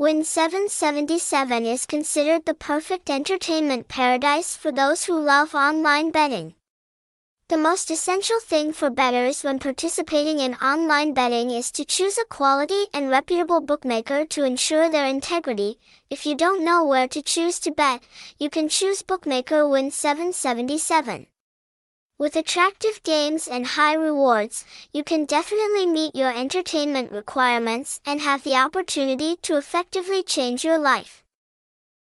Win 777 is considered the perfect entertainment paradise for those who love online betting. The most essential thing for bettors when participating in online betting is to choose a quality and reputable bookmaker to ensure their integrity. If you don't know where to choose to bet, you can choose bookmaker Win 777. With attractive games and high rewards, you can definitely meet your entertainment requirements and have the opportunity to effectively change your life.